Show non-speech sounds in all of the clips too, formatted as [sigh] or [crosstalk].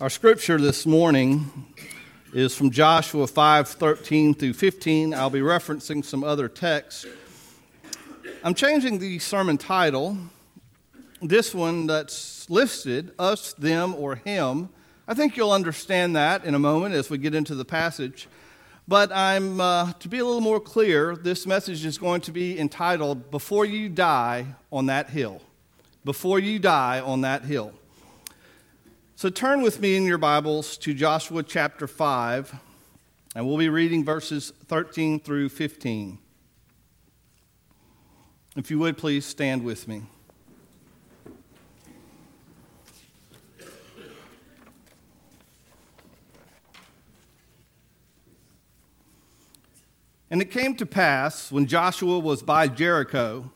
Our scripture this morning is from Joshua 5 13 through 15. I'll be referencing some other texts. I'm changing the sermon title. This one that's listed, us, them, or him. I think you'll understand that in a moment as we get into the passage. But I'm, uh, to be a little more clear, this message is going to be entitled Before You Die on That Hill. Before You Die on That Hill. So turn with me in your Bibles to Joshua chapter 5, and we'll be reading verses 13 through 15. If you would please stand with me. And it came to pass, when Joshua was by Jericho,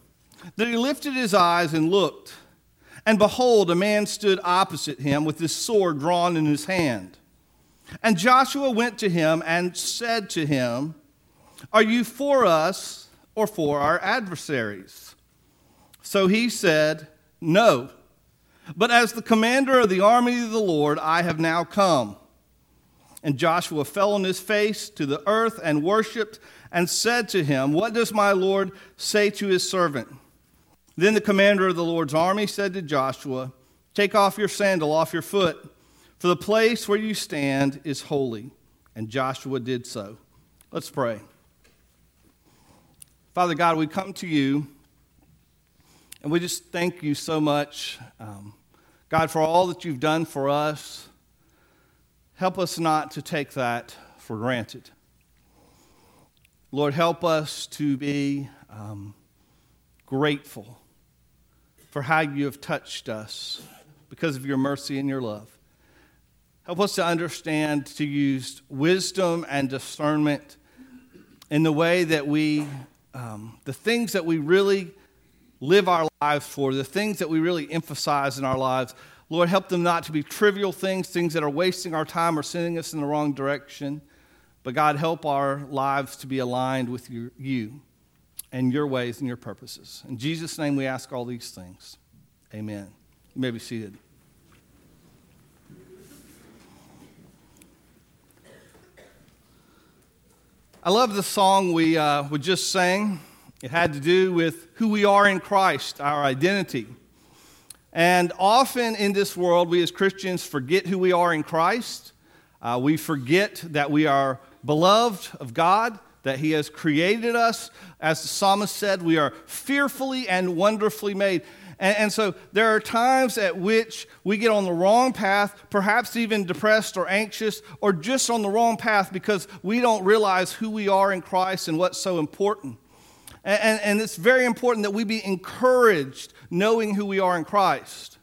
that he lifted his eyes and looked, and behold, a man stood opposite him with his sword drawn in his hand. And Joshua went to him and said to him, Are you for us or for our adversaries? So he said, No. But as the commander of the army of the Lord, I have now come. And Joshua fell on his face to the earth and worshiped and said to him, What does my Lord say to his servant? Then the commander of the Lord's army said to Joshua, Take off your sandal off your foot, for the place where you stand is holy. And Joshua did so. Let's pray. Father God, we come to you and we just thank you so much, um, God, for all that you've done for us. Help us not to take that for granted. Lord, help us to be um, grateful for how you have touched us because of your mercy and your love. Help us to understand to use wisdom and discernment in the way that we, um, the things that we really live our lives for, the things that we really emphasize in our lives. Lord, help them not to be trivial things, things that are wasting our time or sending us in the wrong direction. But God, help our lives to be aligned with your, you and your ways and your purposes. In Jesus' name we ask all these things. Amen. You may be seated. I love the song we, uh, we just sang. It had to do with who we are in Christ, our identity. And often in this world, we as Christians forget who we are in Christ. Uh, we forget that we are beloved of God, that He has created us. As the psalmist said, we are fearfully and wonderfully made. And, and, so there are times at which we get on the wrong path, perhaps even depressed or anxious, or just on the wrong path because we don't realize who we are in Christ and what's so important. And, and, and it's very important that we be encouraged knowing who we are in Christ.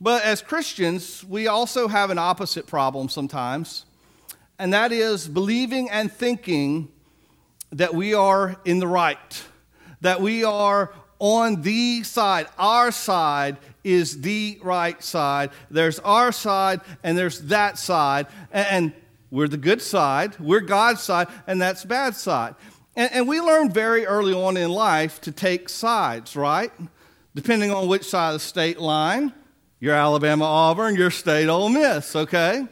But as Christians, we also have an opposite problem sometimes and that is believing and thinking that we are in the right, that we are on the side. Our side is the right side. There's our side and there's that side. And we're the good side, we're God's side, and that's bad side. And, and we learn very early on in life to take sides, right? Depending on which side of the state line. You're Alabama Auburn, you're State Ole Miss, okay?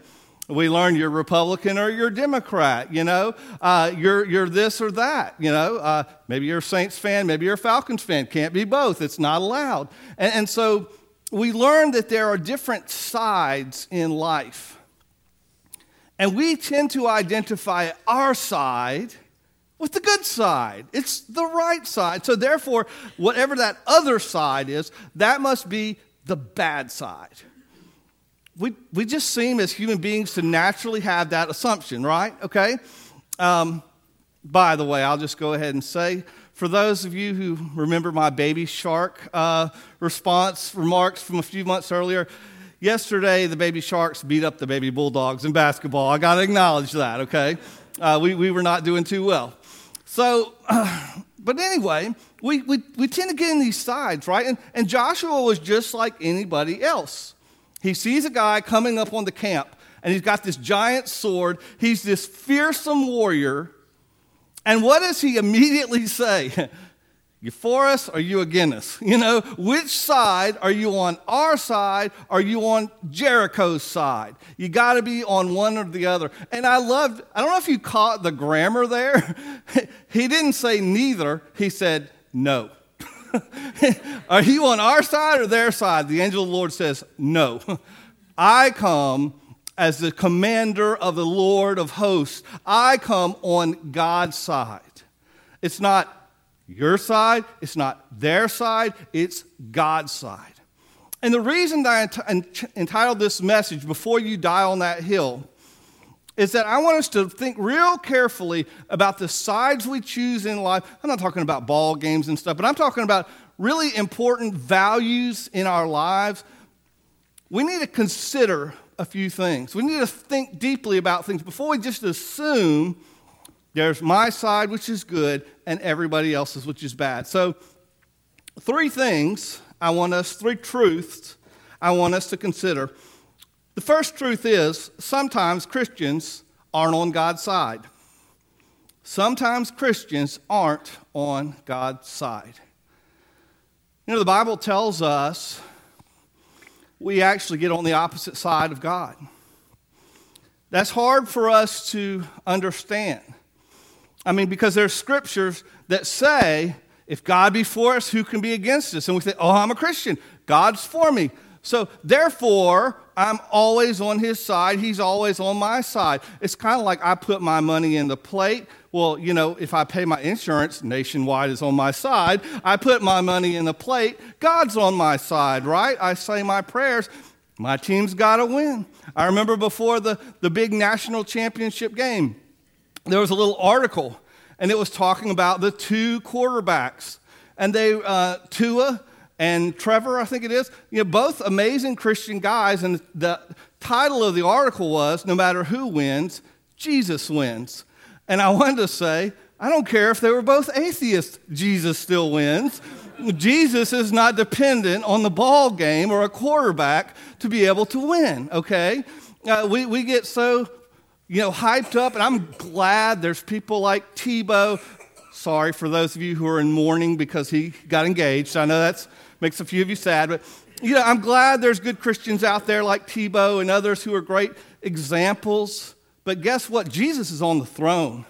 We learn you're Republican or you're Democrat, you know, uh, you're, you're this or that, you know. Uh, maybe you're a Saints fan, maybe you're a Falcons fan. Can't be both, it's not allowed. And, and so we learn that there are different sides in life. And we tend to identify our side with the good side. It's the right side. So, therefore, whatever that other side is, that must be the bad side we, we just seem as human beings to naturally have that assumption, right? Okay? Um, by the way, I'll just go ahead and say for those of you who remember my baby shark uh, response remarks from a few months earlier, yesterday the baby sharks beat up the baby bulldogs in basketball. I got to acknowledge that, okay? Uh, we, we were not doing too well. So, uh, [clears throat] but anyway, we, we, we tend to get in these sides, right? And, and Joshua was just like anybody else. He sees a guy coming up on the camp, and he's got this giant sword. He's this fearsome warrior. And what does he immediately say? [laughs] You for us or you against us? [laughs] You know, which side are you on our side? Are you on Jericho's side? You got to be on one or the other. And I loved, I don't know if you caught the grammar there. [laughs] he didn't say neither, he said no. [laughs] are you on our side or their side? The angel of the Lord says, No. [laughs] I come as the commander of the Lord of hosts. I come on God's side. It's not your side, it's not their side, it's God's side. And the reason that I entitled this message, Before You Die on That Hill, is that I want us to think real carefully about the sides we choose in life. I'm not talking about ball games and stuff, but I'm talking about really important values in our lives. We need to consider a few things. We need to think deeply about things before we just assume there's my side, which is good, and everybody else's, which is bad. So, three things I want us, three truths I want us to consider. The first truth is sometimes Christians aren't on God's side. Sometimes Christians aren't on God's side. You know, the Bible tells us we actually get on the opposite side of God. That's hard for us to understand. I mean, because there's scriptures that say, if God be for us, who can be against us? And we say, oh, I'm a Christian. God's for me. So therefore, I'm always on his side. He's always on my side. It's kind of like I put my money in the plate. Well, you know, if I pay my insurance, Nationwide is on my side. I put my money in the plate. God's on my side, right? I say my prayers. My team's got to win. I remember before the, the big national championship game, there was a little article, and it was talking about the two quarterbacks. And they, uh, Tua and Trevor, I think it is, you know, both amazing Christian guys. And the title of the article was No matter who wins, Jesus wins. And I wanted to say, I don't care if they were both atheists, Jesus still wins. Jesus is not dependent on the ball game or a quarterback to be able to win, okay? Uh, we, we get so you know, hyped up, and I'm glad there's people like Tebow. Sorry for those of you who are in mourning because he got engaged. I know that makes a few of you sad, but you know, I'm glad there's good Christians out there like Tebow and others who are great examples. But guess what? Jesus is on the throne.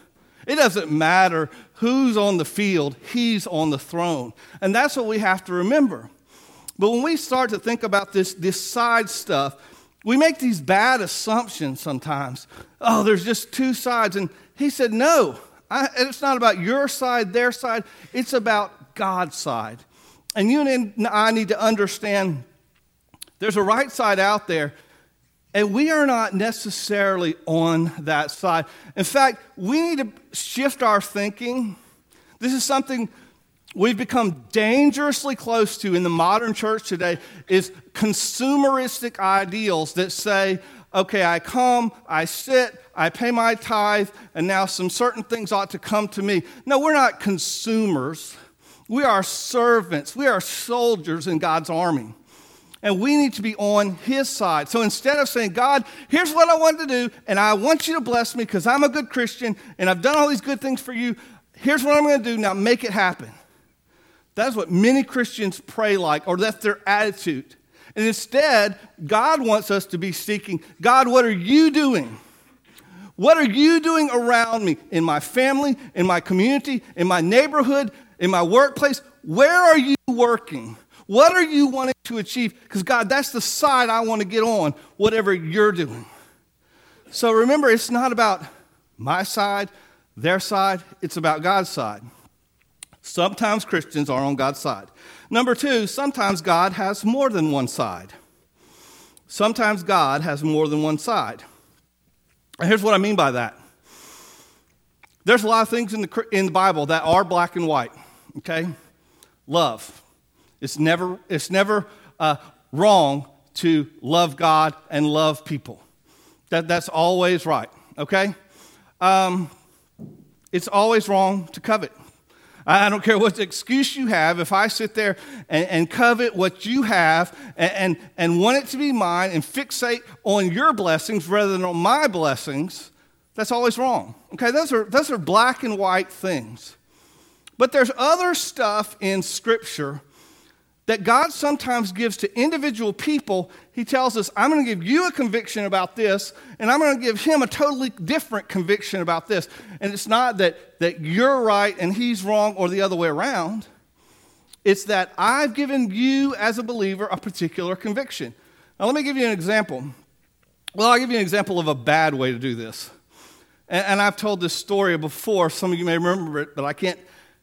It doesn't matter who's on the field, he's on the throne. And that's what we have to remember. But when we start to think about this, this side stuff, we make these bad assumptions sometimes. Oh, there's just two sides. And he said, No, I, it's not about your side, their side. It's about God's side. And you and I need to understand there's a right side out there, and we are not necessarily on that side. In fact, we need to shift our thinking. This is something we've become dangerously close to in the modern church today is consumeristic ideals that say, okay, I come, I sit, I pay my tithe, and now some certain things ought to come to me. No, we're not consumers. We are servants. We are soldiers in God's army. And we need to be on his side. So instead of saying, God, here's what I want to do, and I want you to bless me because I'm a good Christian and I've done all these good things for you, here's what I'm going to do. Now make it happen. That's what many Christians pray like, or that's their attitude. And instead, God wants us to be seeking God, what are you doing? What are you doing around me, in my family, in my community, in my neighborhood, in my workplace? Where are you working? What are you wanting to achieve? Because, God, that's the side I want to get on, whatever you're doing. So remember, it's not about my side, their side, it's about God's side. Sometimes Christians are on God's side. Number two, sometimes God has more than one side. Sometimes God has more than one side. And here's what I mean by that. There's a lot of things in the, in the Bible that are black and white, okay? Love. It's never, it's never uh, wrong to love God and love people. That, that's always right, okay? Um, it's always wrong to covet. I don't care what excuse you have. If I sit there and, and covet what you have and, and, and want it to be mine and fixate on your blessings rather than on my blessings, that's always wrong. Okay, those are, those are black and white things. But there's other stuff in Scripture that God sometimes gives to individual people. He tells us, I'm going to give you a conviction about this, and I'm going to give him a totally different conviction about this. And it's not that, that you're right and he's wrong or the other way around. It's that I've given you, as a believer, a particular conviction. Now, let me give you an example. Well, I'll give you an example of a bad way to do this. And, and I've told this story before. Some of you may remember it, but I can't,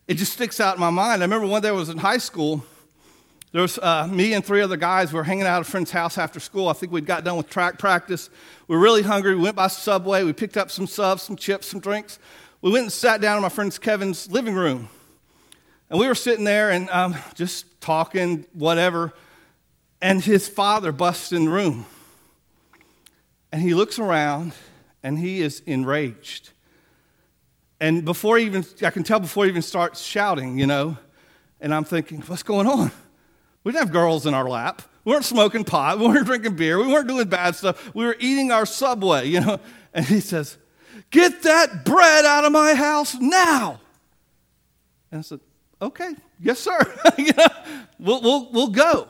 it just sticks out in my mind. I remember one day I was in high school there was uh, me and three other guys. We were hanging out at a friend's house after school. I think we'd got done with track practice. We were really hungry. We went by Subway. We picked up some subs, some chips, some drinks. We went and sat down in my friend Kevin's living room. And we were sitting there and um, just talking, whatever. And his father busts in the room. And he looks around and he is enraged. And before even, I can tell before he even starts shouting, you know, and I'm thinking, what's going on? We didn't have girls in our lap. We weren't smoking pot. We weren't drinking beer. We weren't doing bad stuff. We were eating our subway, you know. And he says, Get that bread out of my house now. And I said, Okay, yes, sir. [laughs] you know, we'll, we'll, we'll go.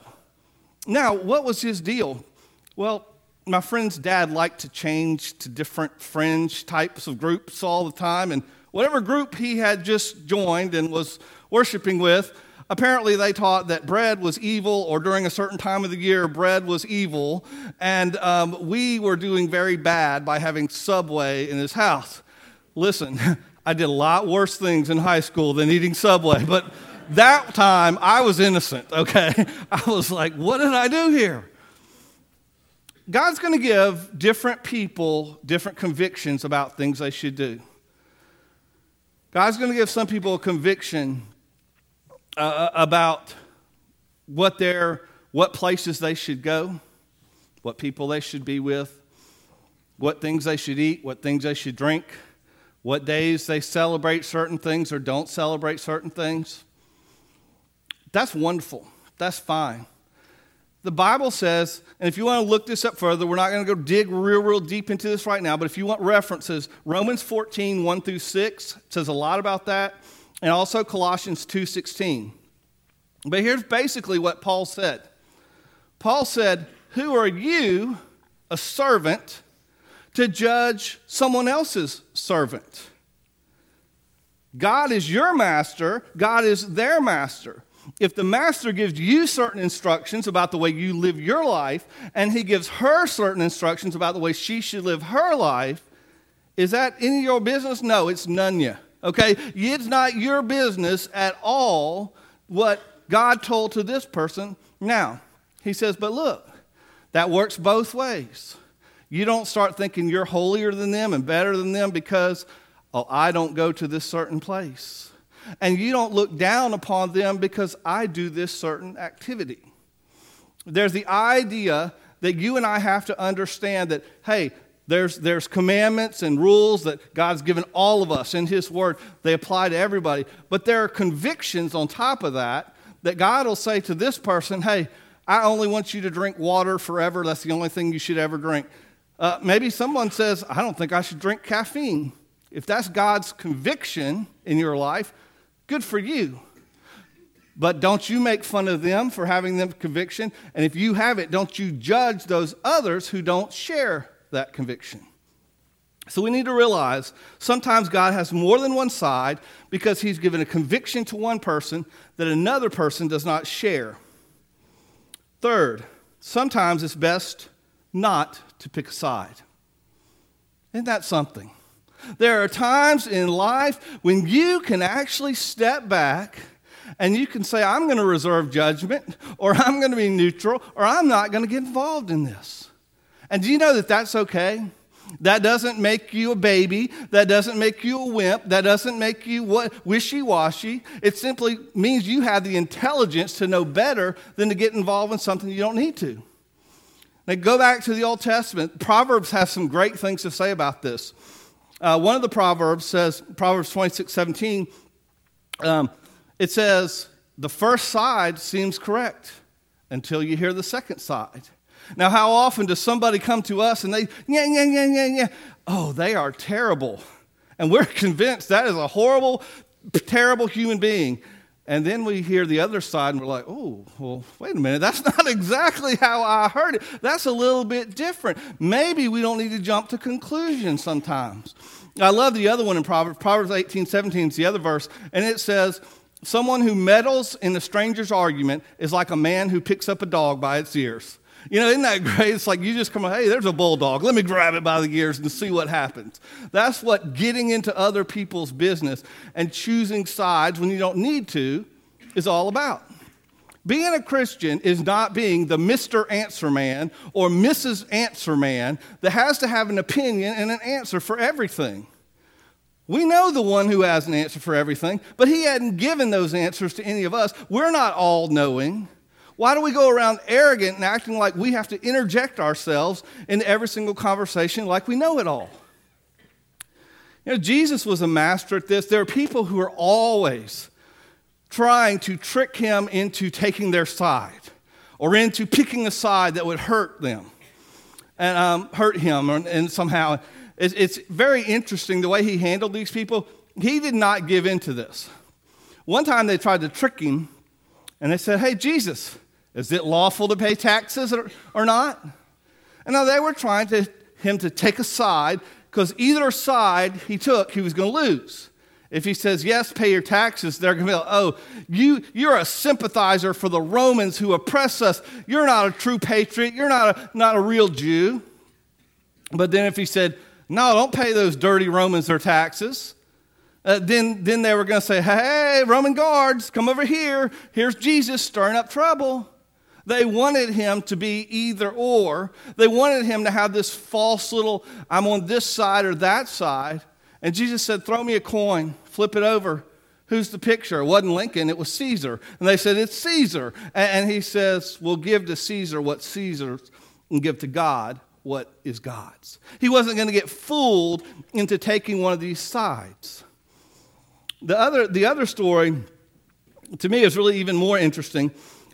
Now, what was his deal? Well, my friend's dad liked to change to different fringe types of groups all the time. And whatever group he had just joined and was worshiping with, apparently they taught that bread was evil, or during a certain time of the year, bread was evil. And um, we were doing very bad by having Subway in his house. Listen, [laughs] I did a lot worse things in high school than eating Subway, but that time I was innocent, okay? [laughs] I was like, what did I do here? God's going to give different people different convictions about things they should do. God's going to give some people a conviction uh, uh, about what their what places they should go, what people they should be with, what things they should eat, what things they should drink, what days they celebrate certain things or don't celebrate certain things. That's wonderful. That's fine. The Bible says, and if you want to look this up further, we're not going to go dig real, real deep into this right now, but if you want references, Romans 14, 1 through 6 says a lot about that and also Colossians 2:16. But here's basically what Paul said. Paul said, "Who are you, a servant, to judge someone else's servant?" God is your master, God is their master. If the master gives you certain instructions about the way you live your life, and he gives her certain instructions about the way she should live her life, is that any of your business? No, it's none yet okay? It's not your business at all what God told to this person. Now, he says, but look, that works both ways. You don't start thinking you're holier than them and better than them because, oh, I don't go to this certain place. And you don't look down upon them because I do this certain activity. There's the idea that you and I have to understand that, hey, there's, there's commandments and rules that God's given all of us in His Word. They apply to everybody. But there are convictions on top of that that God will say to this person, hey, I only want you to drink water forever. That's the only thing you should ever drink. Uh, maybe someone says, I don't think I should drink caffeine. If that's God's conviction in your life, good for you. But don't you make fun of them for having them conviction. And if you have it, don't you judge those others who don't share that conviction. So we need to realize sometimes God has more than one side because he's given a conviction to one person that another person does not share. Third, sometimes it's best not to pick a side. Isn't that something? There are times in life when you can actually step back and you can say, I'm going to reserve judgment, or I'm going to be neutral, or I'm not going to get involved in this. And do you know that that's okay? That doesn't make you a baby. That doesn't make you a wimp. That doesn't make you what wishy-washy. It simply means you have the intelligence to know better than to get involved in something you don't need to. Now go back to the Old Testament. Proverbs has some great things to say about this. Uh, one of the Proverbs says, Proverbs 26, 17, um, it says, the first side seems correct until you hear the second side. Now, how often does somebody come to us and they, yeah, yeah, yeah, yeah, yeah, oh, they are terrible. And we're [laughs] convinced that is a horrible, terrible human being. And then we hear the other side and we're like, oh, well, wait a minute. That's [laughs] not exactly how I heard it. That's a little bit different. Maybe we don't need to jump to conclusions sometimes. I love the other one in Proverbs. Proverbs 18, 17 is the other verse. And it says, Someone who meddles in a stranger's argument is like a man who picks up a dog by its ears. You know, isn't that great? It's like you just come, hey, there's a bulldog. Let me grab it by the ears and see what happens. That's what getting into other people's business and choosing sides when you don't need to is all about. Being a Christian is not being the Mr. Answer Man or Mrs. Answer Man that has to have an opinion and an answer for everything. We know the one who has an answer for everything, but he hadn't given those answers to any of us. We're not all knowing. Why do we go around arrogant and acting like we have to interject ourselves into every single conversation like we know it all? You know, Jesus was a master at this. There are people who are always trying to trick him into taking their side or into picking a side that would hurt them and um, hurt him and somehow. It's, it's very interesting the way he handled these people. He did not give in to this. One time they tried to trick him and they said, Hey, Jesus, is it lawful to pay taxes or, or not? And now they were trying to him to take a side because either side he took, he was going to lose. If he says, yes, pay your taxes, they're going to be like, oh, you, you're a sympathizer for the Romans who oppress us. You're not a true patriot. You're not a, not a real Jew. But then if he said, no, don't pay those dirty Romans their taxes, uh, then, then they were going to say, hey, Roman guards, come over here. Here's Jesus stirring up trouble. They wanted him to be either or. They wanted him to have this false little, I'm on this side or that side. And Jesus said, Throw me a coin, flip it over. Who's the picture? It wasn't Lincoln, it was Caesar. And they said, It's Caesar. And he says, We'll give to Caesar what Caesar's and give to God what is God's. He wasn't going to get fooled into taking one of these sides. The other, the other story, to me, is really even more interesting.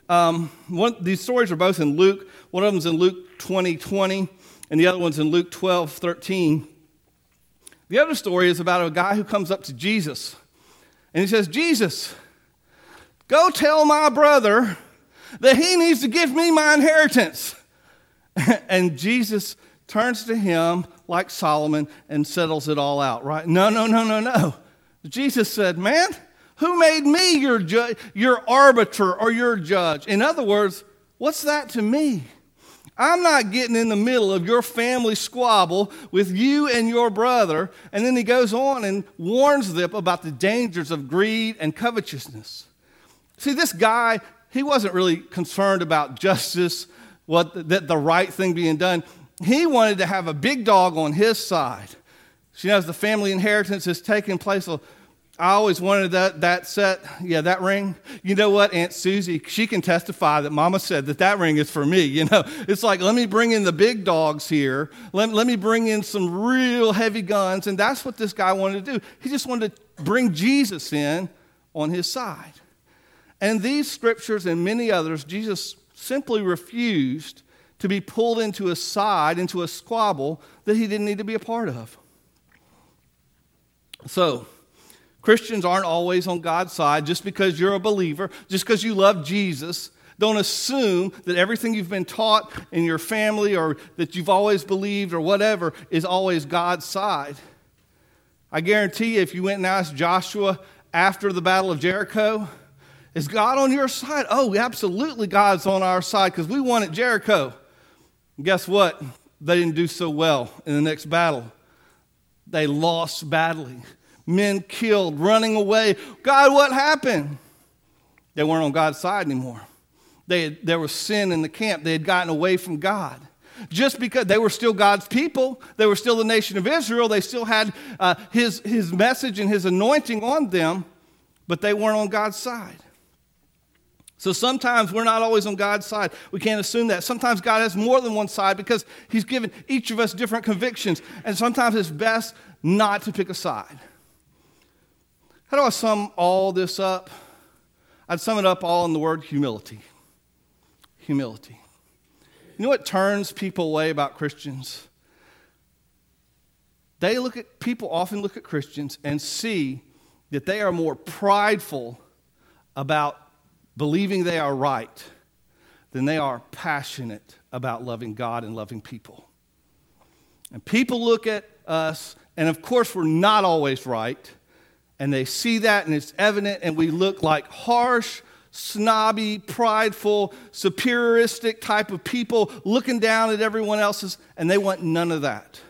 Um, one, these stories are both in Luke. One of them's in Luke 20 20, and the other one's in Luke 12 13. The other story is about a guy who comes up to Jesus and he says, Jesus, go tell my brother that he needs to give me my inheritance. [laughs] and Jesus turns to him like Solomon and settles it all out, right? No, no, no, no, no. Jesus said, Man, who made me your, ju- your arbiter or your judge? In other words, what's that to me? I'm not getting in the middle of your family squabble with you and your brother. And then he goes on and warns them about the dangers of greed and covetousness. See, this guy, he wasn't really concerned about justice, what that the right thing being done. He wanted to have a big dog on his side. She knows the family inheritance is taking place. I always wanted that, that set, yeah, that ring. You know what, Aunt Susie, she can testify that Mama said that that ring is for me. You know, it's like, let me bring in the big dogs here. Let, let me bring in some real heavy guns. And that's what this guy wanted to do. He just wanted to bring Jesus in on his side. And these scriptures and many others, Jesus simply refused to be pulled into a side, into a squabble that he didn't need to be a part of. So, Christians aren't always on God's side just because you're a believer, just because you love Jesus. Don't assume that everything you've been taught in your family or that you've always believed or whatever is always God's side. I guarantee you, if you went and asked Joshua after the Battle of Jericho, is God on your side? Oh, absolutely, God's on our side because we won at Jericho. And guess what? They didn't do so well in the next battle. They lost badly men killed, running away. God, what happened? They weren't on God's side anymore. They had, there was sin in the camp. They had gotten away from God. Just because they were still God's people, they were still the nation of Israel, they still had uh, his, his message and his anointing on them, but they weren't on God's side. So sometimes we're not always on God's side. We can't assume that. Sometimes God has more than one side because He's given each of us different convictions. And sometimes it's best not to pick a side. How do I sum all this up? I'd sum it up all in the word humility. Humility. You know what turns people away about Christians? They look at, people often look at Christians and see that they are more prideful about believing they are right than they are passionate about loving God and loving people. And people look at us, and of course, we're not always right, and they see that, and it's evident, and we look like harsh, snobby, prideful, superioristic type of people looking down at everyone else's, and they want none of that.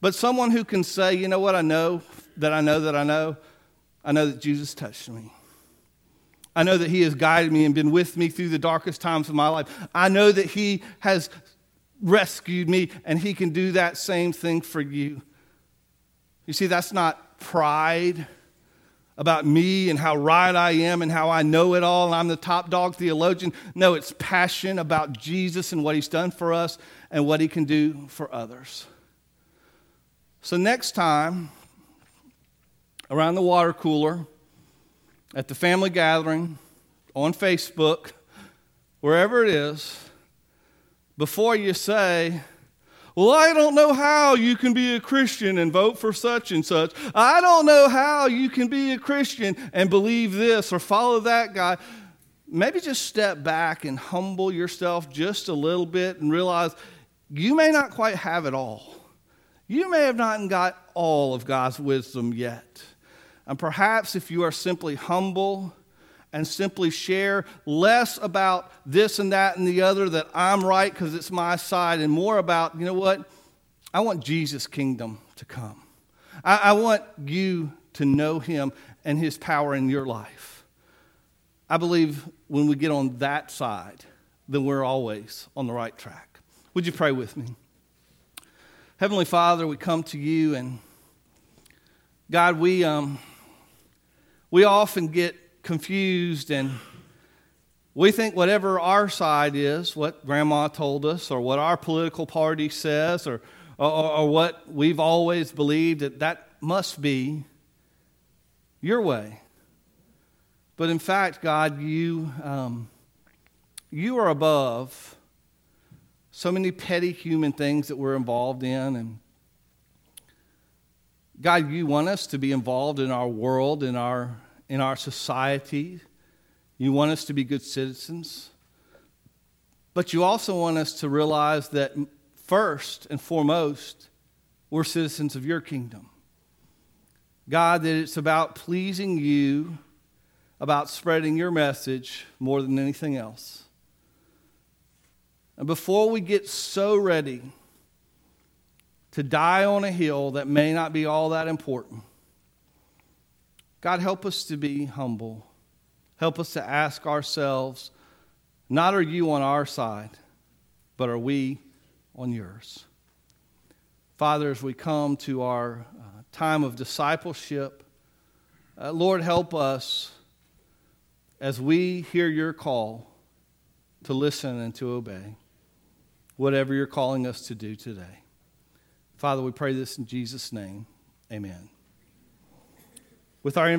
But someone who can say, you know what, I know that I know that I know, I know that Jesus touched me. I know that He has guided me and been with me through the darkest times of my life. I know that He has rescued me, and He can do that same thing for you. You see, that's not pride about me and how right I am and how I know it all and I'm the top dog theologian. No, it's passion about Jesus and what He's done for us and what He can do for others. So, next time, around the water cooler, at the family gathering, on Facebook, wherever it is, before you say, well, I don't know how you can be a Christian and vote for such and such. I don't know how you can be a Christian and believe this or follow that guy. Maybe just step back and humble yourself just a little bit and realize you may not quite have it all. You may have not got all of God's wisdom yet. And perhaps if you are simply humble and simply share less about this and that and the other, that I'm right because it's my side, and more about, you know what? I want Jesus' kingdom to come. I, I want you to know him and his power in your life. I believe when we get on that side, then we're always on the right track. Would you pray with me? Heavenly Father, we come to you and God, we um, we often get confused and we think whatever our side is, what grandma told us, or what our political party says, or, or, or what we've always believed, that that must be your way. But in fact, God, you, um, you are above so many petty human things that we're involved in. And God, you want us to be involved in our world, in our, in our society. You want us to be good citizens. But you also want us to realize that first and foremost, we're citizens of your kingdom. God, that it's about pleasing you, about spreading your message more than anything else. And before we get so ready, to die on a hill that may not be all that important. God, help us to be humble. Help us to ask ourselves not are you on our side, but are we on yours? Father, as we come to our uh, time of discipleship, uh, Lord, help us as we hear your call to listen and to obey whatever you're calling us to do today. Father, we pray this in Jesus' name. Amen. With our